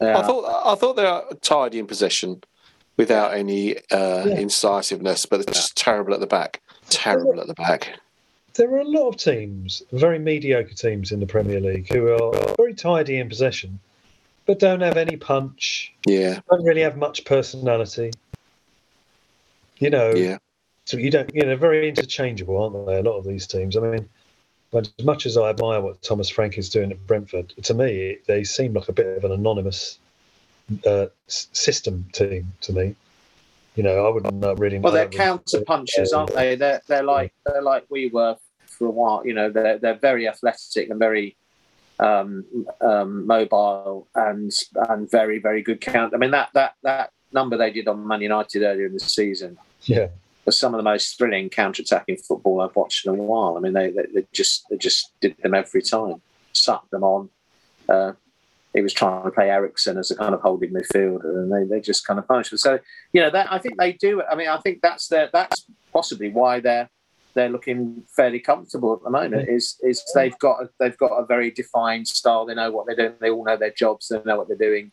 yeah. I thought I thought they were tidy in possession, without any uh, Yeah. incisiveness, but it's just terrible at the back. Terrible at the back. there are a lot of teams, very mediocre teams in the Premier League, who are very tidy in possession, but don't have any punch, Yeah, don't really have much personality. You know, yeah. so you don't, you know, very interchangeable, aren't they? A lot of these teams. I mean, But as much as I admire what Thomas Frank is doing at Brentford, to me, they seem like a bit of an anonymous uh, system team to me. You know, I wouldn't uh, really. Well, they're counter punchers, aren't they? They're they're like they're like we were for a while. You know, they're they're very athletic and very um, um, mobile and and very very good count. I mean that that that number they did on Man United earlier in the season Yeah, was some of the most thrilling counter-attacking football I've watched in a while. I mean, they they, they just they just did them every time, sucked them on. Uh, he was trying to play Eriksen as a kind of holding midfielder, and they, they just kind of punished him. So, you know, that I think they do. I mean, I think that's their that's possibly why they're they're looking fairly comfortable at the moment. Is is they've got a, they've got a very defined style. They know what they're doing. They all know their jobs. They know what they're doing.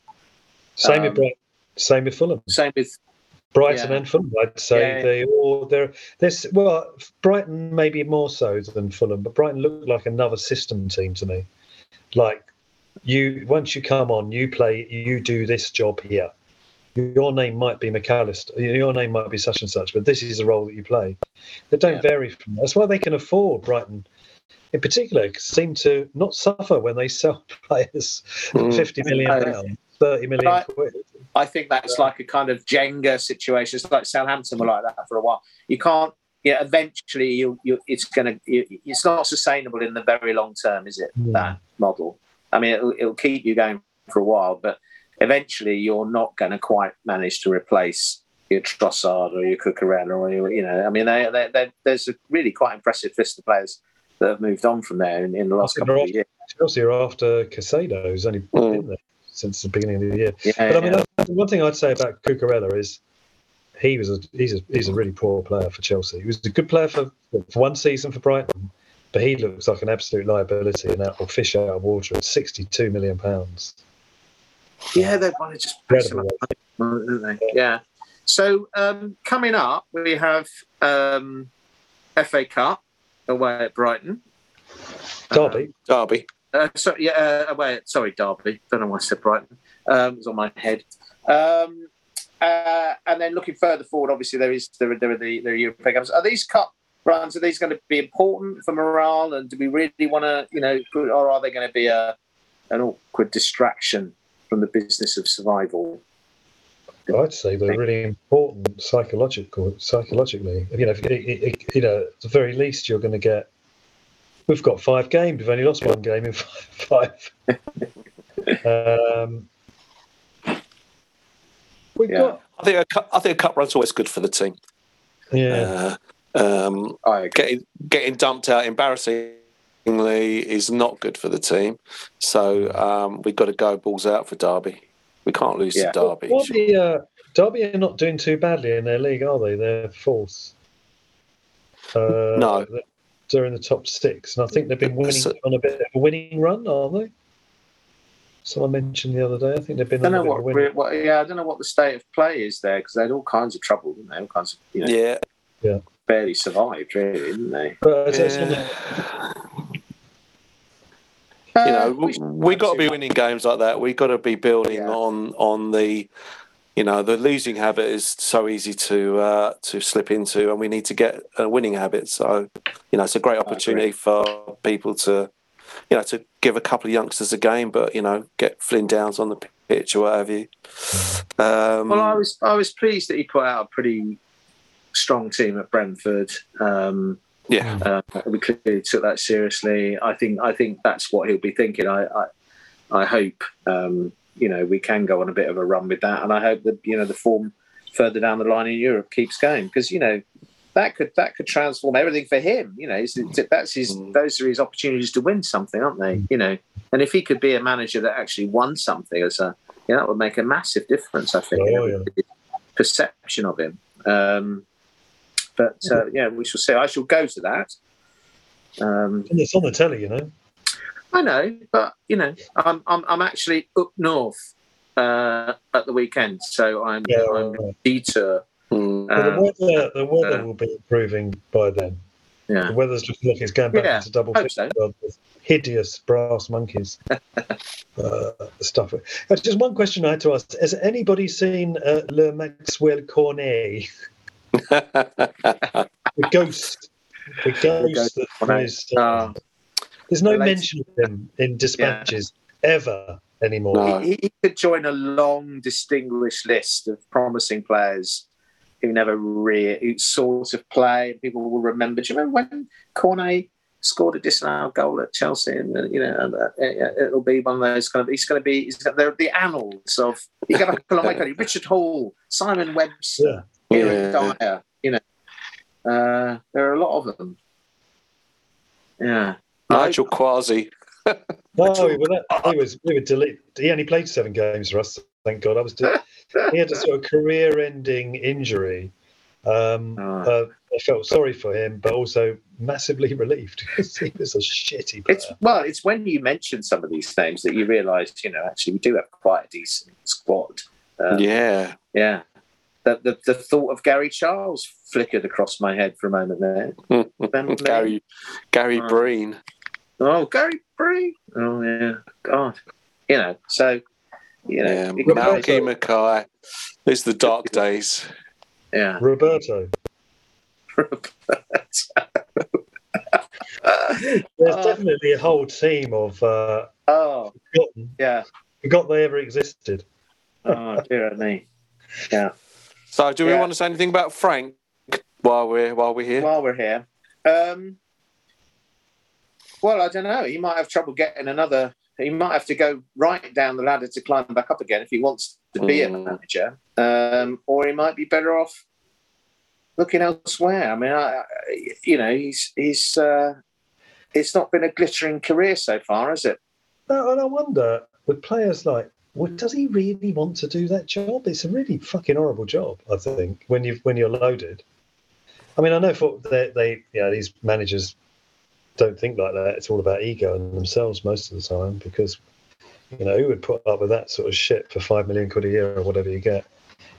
same Um, with Brighton, same with Fulham. Same with Brighton Yeah. and Fulham, I'd say Yeah. they all they're this well Brighton maybe more so than Fulham, but Brighton looked like another system team to me. Like you once you come on, you play you do this job here. Your name might be McAllister, your name might be such and such, but this is the role that you play. They don't Yeah. vary from that. That's why they can afford Brighton in particular seem to not suffer when they sell players Mm. fifty million pounds, thirty million I- quid. I think that's like a kind of Jenga situation. It's like Southampton were like that for a while. You can't. Yeah, eventually, you, you it's going to. It's not sustainable in the very long term, is it? Hmm. That model. I mean, it'll, it'll keep you going for a while, but eventually, you're not going to quite manage to replace your Trossard or your Cucurella or your, you know. I mean, they, they, they, there's a really quite impressive list of players that have moved on from there in, in the last couple of years. Chelsea are after Caicedo, who's only Mm. been there since the beginning of the year. Yeah, But I mean, yeah. one thing I'd say about Cucurella is he was a he's a he's a really poor player for Chelsea. He was a good player for, for one season for Brighton, but he looks like an absolute liability and that will fish out of water at sixty-two million pounds. Yeah, they want to just press them Incredible. up, don't they? Yeah. So um, coming up, we have um, FA Cup away at Brighton. Derby, Derby. Uh, so yeah, uh, away. At, sorry, Derby. Don't know why I said Brighton. Um, it was on my head. Um, uh, and then looking further forward, obviously there is there are, there are the the European Cups. Are these cup runs? Are these going to be important for morale? And do we really want to, you know, or are they going to be a an awkward distraction from the business of survival? I'd say they're really important psychological psychologically. You know, if, it, it, you know, at the very least, you're going to get. We've got five games. We've only lost one game in five. um, we've Yeah. got I think a cup, I think a cup run's always good for the team. yeah. Uh, um, I getting getting dumped out embarrassingly is not good for the team. So um, we've got to go balls out for Derby. We can't lose Yeah. to Derby. Derby, uh, Derby are not doing too badly in their league, are they? They're fourth. Uh, No. they're in the top six, and I think they've been winning So- on a bit of a winning run, aren't they? Someone mentioned the other day. I think they've been I don't on know a bit of a what, winning. what. Yeah, I don't know what the state of play is there because they had all kinds of trouble, didn't they? All kinds of, you know, Yeah. Barely survived, really, didn't they? But it's- it's on the- yeah. Uh, you know, we we, got to be winning games like that. We got to be building Yeah. on on the, you know, the losing habit is so easy to uh, to slip into, and we need to get a winning habit. So, you know, it's a great opportunity for people to, you know, to give a couple of youngsters a game, but you know, get Flynn Downes on the pitch or what have you. Um, Well, I was I was pleased that he put out a pretty strong team at Brentford. Um, yeah, uh, we clearly took that seriously. I think I think that's what he'll be thinking. I I, I hope um, you know we can go on a bit of a run with that, and I hope that you know the form further down the line in Europe keeps going because you know that could that could transform everything for him. You know, it's- that's his those are his opportunities to win something, aren't they? You know, and if he could be a manager that actually won something as a you know, that would make a massive difference. I think in Oh, yeah. perception of him. Um, but uh, yeah, we shall see. I shall go to that. Um, and it's on the telly, you know. I know, but you know, I'm I'm, I'm actually up north uh, at the weekend, so I'm Yeah, I'm right. detour. Mm. But the Um, weather, the weather uh, will be improving by then. yeah, The weather's just looking like it's going back Yeah, into double hope figures so. with hideous brass monkeys uh, stuff. Uh, just one question I had to ask: Has anybody seen uh, Le Maxwell Cornet, the ghost, the ghost ghost that Uh, Uh, there's no related- mention of him in dispatches ever anymore. No. he, he could join a long, distinguished list of promising players who never really who sort of play. People will remember. Do you remember when Cornet scored a disallowed goal at Chelsea? And uh, you know, and, uh, it'll be one of those kind of. He's going to be. He's they're the annals of. You got to like Richard Hall, Simon Webster, Yeah. Eric Yeah. Dyer. You know, uh, there are a lot of them. Yeah. Nigel Quashie. No, he, well, that, he was. We were delete. He only played seven games for us. Thank God. I was. De- he had a sort of career-ending injury. Um, Oh. uh, I felt sorry for him, but also massively relieved because he was a shitty player. It's well, it's when you mention some of these names that you realise, you know, actually we do have quite a decent squad. Um, yeah. yeah. The, the the thought of Gary Charles flickered across my head for a moment there. Remember Gary Gary Oh. Breen. Oh, Gary Breen. Oh yeah, God. You know, so you know, Yeah. you can Malky Mackay. It's the dark days. yeah. Roberto. There's Oh. definitely a whole team of uh, oh forgotten, yeah. forgot they ever existed. Oh dear me. Yeah. So do we Yeah. want to say anything about Frank while we're while we're here? while we're here. Um, well, I don't know. He might have trouble getting another. He might have to go right down the ladder to climb back up again if he wants to be a Mm. manager, um, or he might be better off looking elsewhere. I mean, I, I- you know, he's he's. Uh, it's not been a glittering career so far, has it? No, and I wonder with players like, well, does he really want to do that job? It's a really fucking horrible job. I think when you when you're loaded. I mean, I know for they, they know, these managers don't think like that. It's all about ego and themselves most of the time because you know who would put up with that sort of shit for five million quid a year or whatever you get.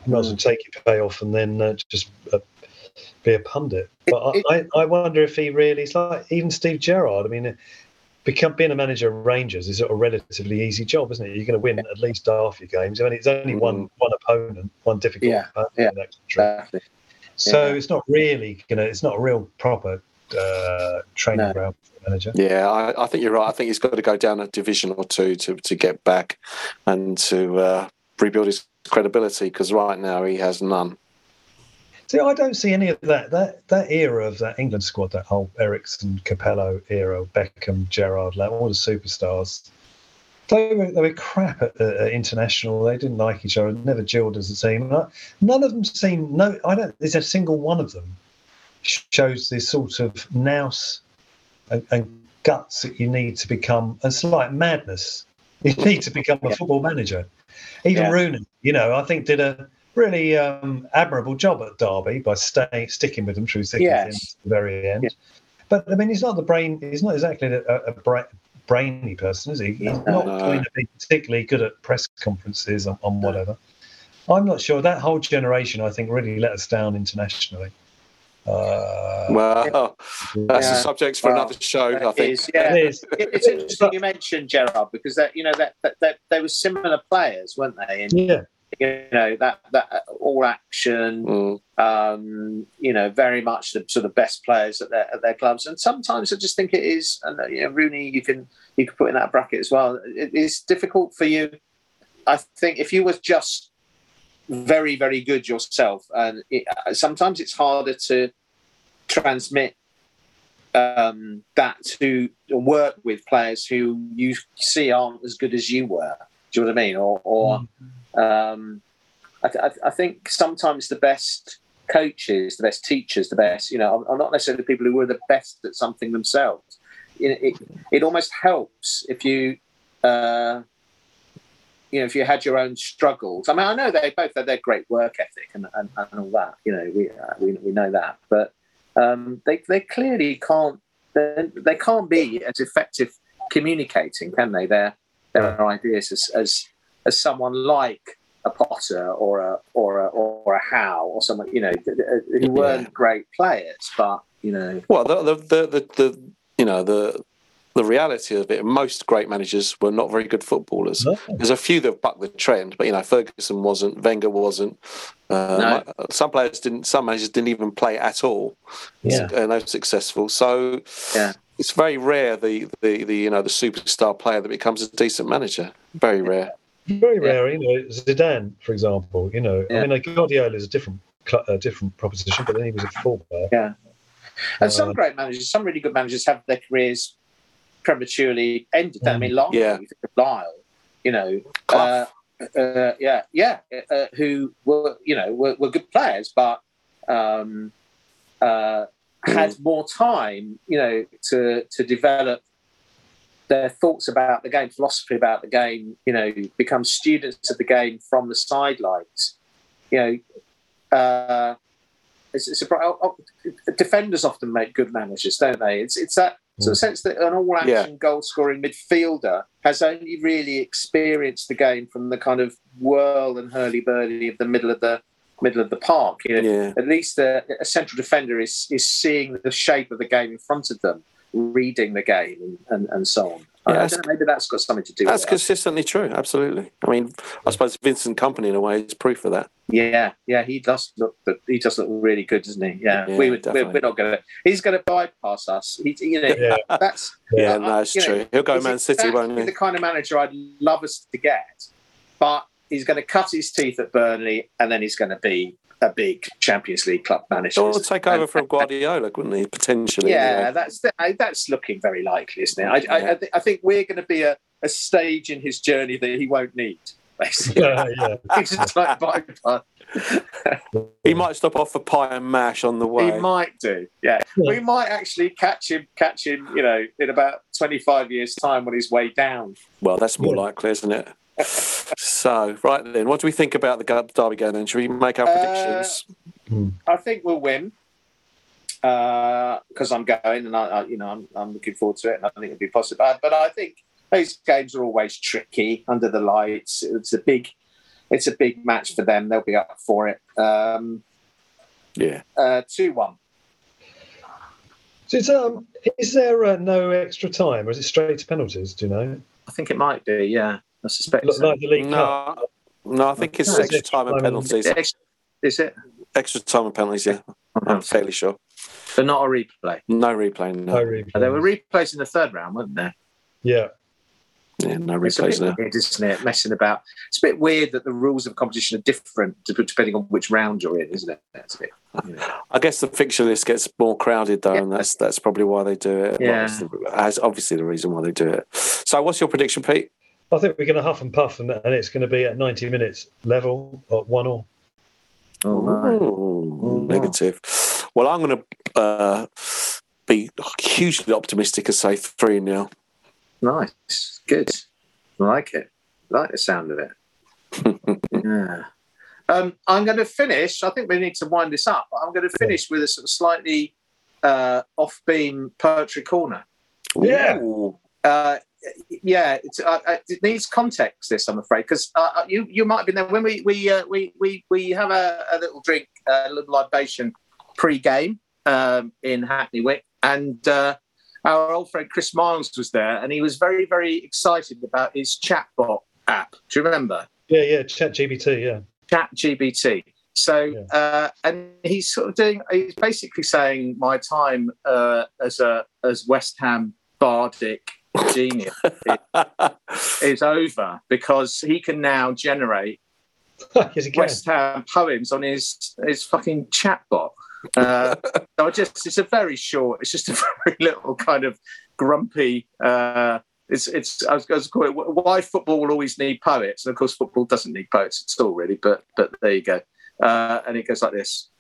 You might as well take your payoff and then uh, just uh, be a pundit. But I, I, I wonder if he really. It's like even Steve Gerrard. I mean, become being a manager of Rangers is a relatively easy job, isn't it? You're going to win at least half your games. I mean, it's only one one opponent, one difficult Yeah, opponent yeah. in that country. Exactly. So yeah. it's not really, you know, it's not a real proper uh, training No. ground for a manager. Yeah, I, I think you're right. I think he's got to go down a division or two to, to get back and to uh, rebuild his credibility because right now he has none. See, I don't see any of that. That that era of that England squad, that whole Eriksson, Capello era, Beckham, Gerrard, like all the superstars. They were, they were crap at, at, at international. They didn't like each other. Never gelled as a team. And I- None of them seem. No, I don't. There's a single one of them shows this sort of nous and, and guts that you need to become. It's like madness. You need to become a football manager. Even Yeah. Rooney, you know, I think did a really um, admirable job at Derby by staying sticking with them through thick and thin to the very end. Yeah. But I mean, he's not the brain. He's not exactly a, a bra- brainy person, is he? He's No. not No. going to be particularly good at press conferences on, on whatever. I'm not sure. That whole generation, I think, really let us down internationally. Uh, Well, that's Yeah. the subject for Well, another show, I think. is, yeah. it is. It- It's interesting you mentioned Gerrard because that you know that, that, that they were similar players, weren't they? And Yeah, you know that that all action, Mm. um, you know, very much the sort of best players at their at their clubs. And sometimes I just think it is, and uh, you know, Rooney, you can you can put in that bracket as well. It is difficult for you. I think if you were just very very good yourself, and it, uh, sometimes it's harder to transmit um, that to work with players who you see aren't as good as you were. Do you know what I mean? Or, or um, I, th- I, think sometimes the best coaches, the best teachers, the best, you know, are not necessarily the people who were the best at something themselves. It, it, it almost helps if you, uh, you know, if you had your own struggles. I mean, I know they both had their great work ethic and, and, and all that. You know, we, uh, we we know that, but um, they they clearly can't they, they can't be as effective communicating, can they? Their their ideas as as as someone like a Potter or a or a or a Howe or someone you know th- who weren't great players, but you know Well, the, the, the, the, the you know the the reality of it, most great managers were not very good footballers. No. There's a few that bucked the trend, but you know Ferguson wasn't, Wenger wasn't. Uh, Some players didn't. Some managers didn't even play at all. Yeah. and they were successful. So Yeah. it's very rare the, the the you know the superstar player that becomes a decent manager. Very rare. Very rare. You know, Zidane, for example. You know, Yeah. I mean, Guardiola is a different cl- a different proposition, but then he was a fullback. Yeah. And some Uh, great managers, some really good managers have their careers prematurely ended. I mean, long Yeah. you think of Lyle, you know, uh, uh, yeah, yeah, uh, who were you know were, were good players, but um, uh, had more time, you know, to to develop their thoughts about the game, philosophy about the game, you know, become students of the game from the sidelines. You know, uh, it's, it's a, oh, oh, defenders often make good managers, don't they? It's it's that sort of sense that an all-action Yeah. goal-scoring midfielder has only really experienced the game from the kind of whirl and hurly-burly of the middle of the middle of the park. You know, Yeah. at least a, a central defender is is seeing the shape of the game in front of them, reading the game, and, and, and so on. Yeah, I that's- don't know, maybe that's got something to do That's with it. consistently true. Absolutely. I mean, I suppose Vincent Kompany in a way is proof of that. Yeah, yeah, he does look. He does look really good, doesn't he? Yeah, Yeah, we would. We're, definitely. we're not going to. He's going to bypass us. He, you know, Yeah. that's Yeah, uh, no, it's you know, true. He'll go he's Man City, exactly won't he? The kind of manager I'd love us to get, but he's going to cut his teeth at Burnley, and then he's going to be a big Champions League club manager. Or take over And- from Guardiola, wouldn't he? Potentially. Yeah, anyway. that's that's looking very likely, isn't it? I, I, I, thi- I think we're going to be a, a stage in his journey that he won't need. Basically, Yeah, yeah. he's just like bypass. He might stop off for pie and mash on the way. He might do. Yeah. we might actually catch him. Catch him. You know, in about twenty-five years' time, on his way down. Well, that's more Yeah. likely, isn't it? So, right then, what do we think about the Derby game then? Should we make our Uh, predictions? I think we'll win because I'm going, and I, I, you know, I'm, I'm looking forward to it, and I think it'll be possible. But, but I think those games are always tricky under the lights. It's a big, it's a big match for them. They'll be up for it. Um, yeah. uh, two one. So it's, um, is there uh, no extra time, or is it straight to penalties? Do you know? I think it might be. Yeah, I suspect. So. Like the League Cup. No, no, I think it's No, extra it's time and extra time penalties. Is it? Extra time and penalties, yeah. Uh-huh. I'm fairly sure. But not a replay. No replay, no. No replay. There were replays in the third round, weren't there? Yeah. Yeah, no It's a replays bit now. weird, isn't it? Messing about. It's a bit weird that the rules of competition are different depending on which round you're in, isn't it? It's a bit, you know. I guess the fixture list gets more crowded though, Yeah. and that's that's probably why they do it. Well, Yeah. it's the- that's obviously the reason why they do it. So, what's your prediction, Pete? I think we're going to huff and puff, and, and it's going to be at 90 minutes level at one all. Oh, right. Negative. Well, I'm going to uh, be hugely optimistic and say three 0 Nice. Good. I like it. I like the sound of it. yeah. Um, I'm going to finish. I think we need to wind this up. I'm going to finish with a sort of slightly uh, off beam poetry corner. Yeah. Uh, yeah, it's, uh, uh, it needs context. This, I'm afraid, because uh, uh, you you might have been there when we we uh, we, we we have a, a little drink, a little libation pre-game um, in Hackney Wick, and uh, our old friend Chris Miles was there, and he was very very excited about his chatbot app. Do you remember? Yeah, yeah. ChatGPT. Yeah. ChatGPT. So, uh, and he's sort of doing. He's basically saying my time uh, as a as West Ham bardic genius is over because he can now generate yes. West Ham poems on his his fucking chatbot. Uh, so I just it's a very short. It's just a very little kind of grumpy. Uh, it's it's I was going to call it why football will always need poets, and of course football doesn't need poets at all, really. But but there you go. Uh, and it goes like this.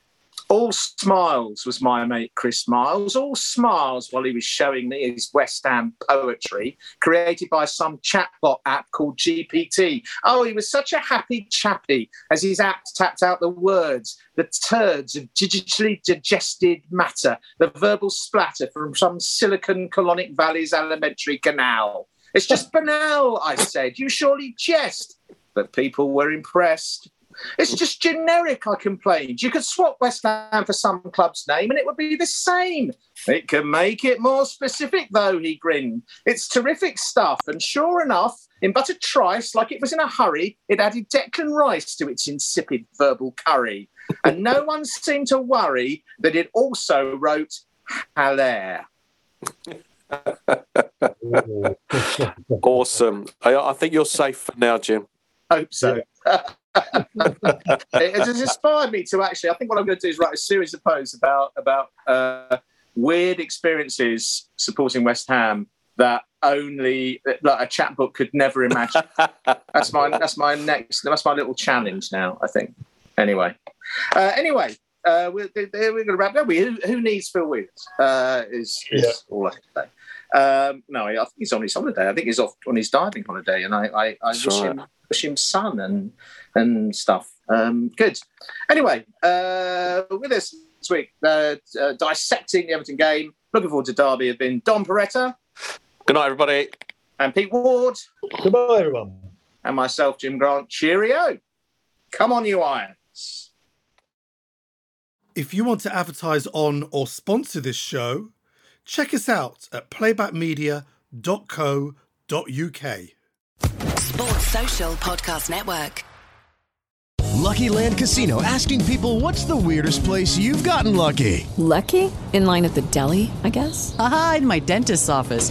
All smiles was my mate Chris Miles. All smiles while he was showing me his West Ham poetry created by some chatbot app called GPT. Oh, he was such a happy chappy as his app tapped out the words, the turds of digitally digested matter, the verbal splatter from some Silicon Colonic Valley's alimentary canal. It's just banal, I said. You surely jest. But people were impressed. It's just generic, I complained. You could swap West Ham for some club's name and it would be the same. It can make it more specific, though, he grinned. It's terrific stuff. And sure enough, in but a trice, like it was in a hurry, it added Declan Rice to its insipid verbal curry. And no one seemed to worry that it also wrote Haller. Ooh. Awesome. I, I think you're safe for now, Jim. Hope so. it has inspired me to actually. I think what I'm going to do is write a series of posts about about uh, weird experiences supporting West Ham that only like a chat book could never imagine. that's my that's my next that's my little challenge now. I think. Anyway, uh, anyway, uh, we're, we're going to wrap up. We, who, who needs Phil Williams? Uh, is, is Yeah. all I can say. Um, no, I think he's on his holiday. I think he's off on his diving holiday, and I, I, I wish right. him wish him sun and and stuff. Um, good. Anyway, uh, with us this week, uh, uh, dissecting the Everton game. Looking forward to Derby. Have been Don Peretta Good night, everybody. and Pete Ward Goodbye, everyone. and myself, Jim Grant. Cheerio. Come on, you irons. If you want to advertise on or sponsor this show, check us out at playbackmedia.co.uk. Sports Social Podcast Network. Lucky Land Casino asking people what's the weirdest place you've gotten lucky? Lucky? In line at the deli, I guess? Aha, in my dentist's office.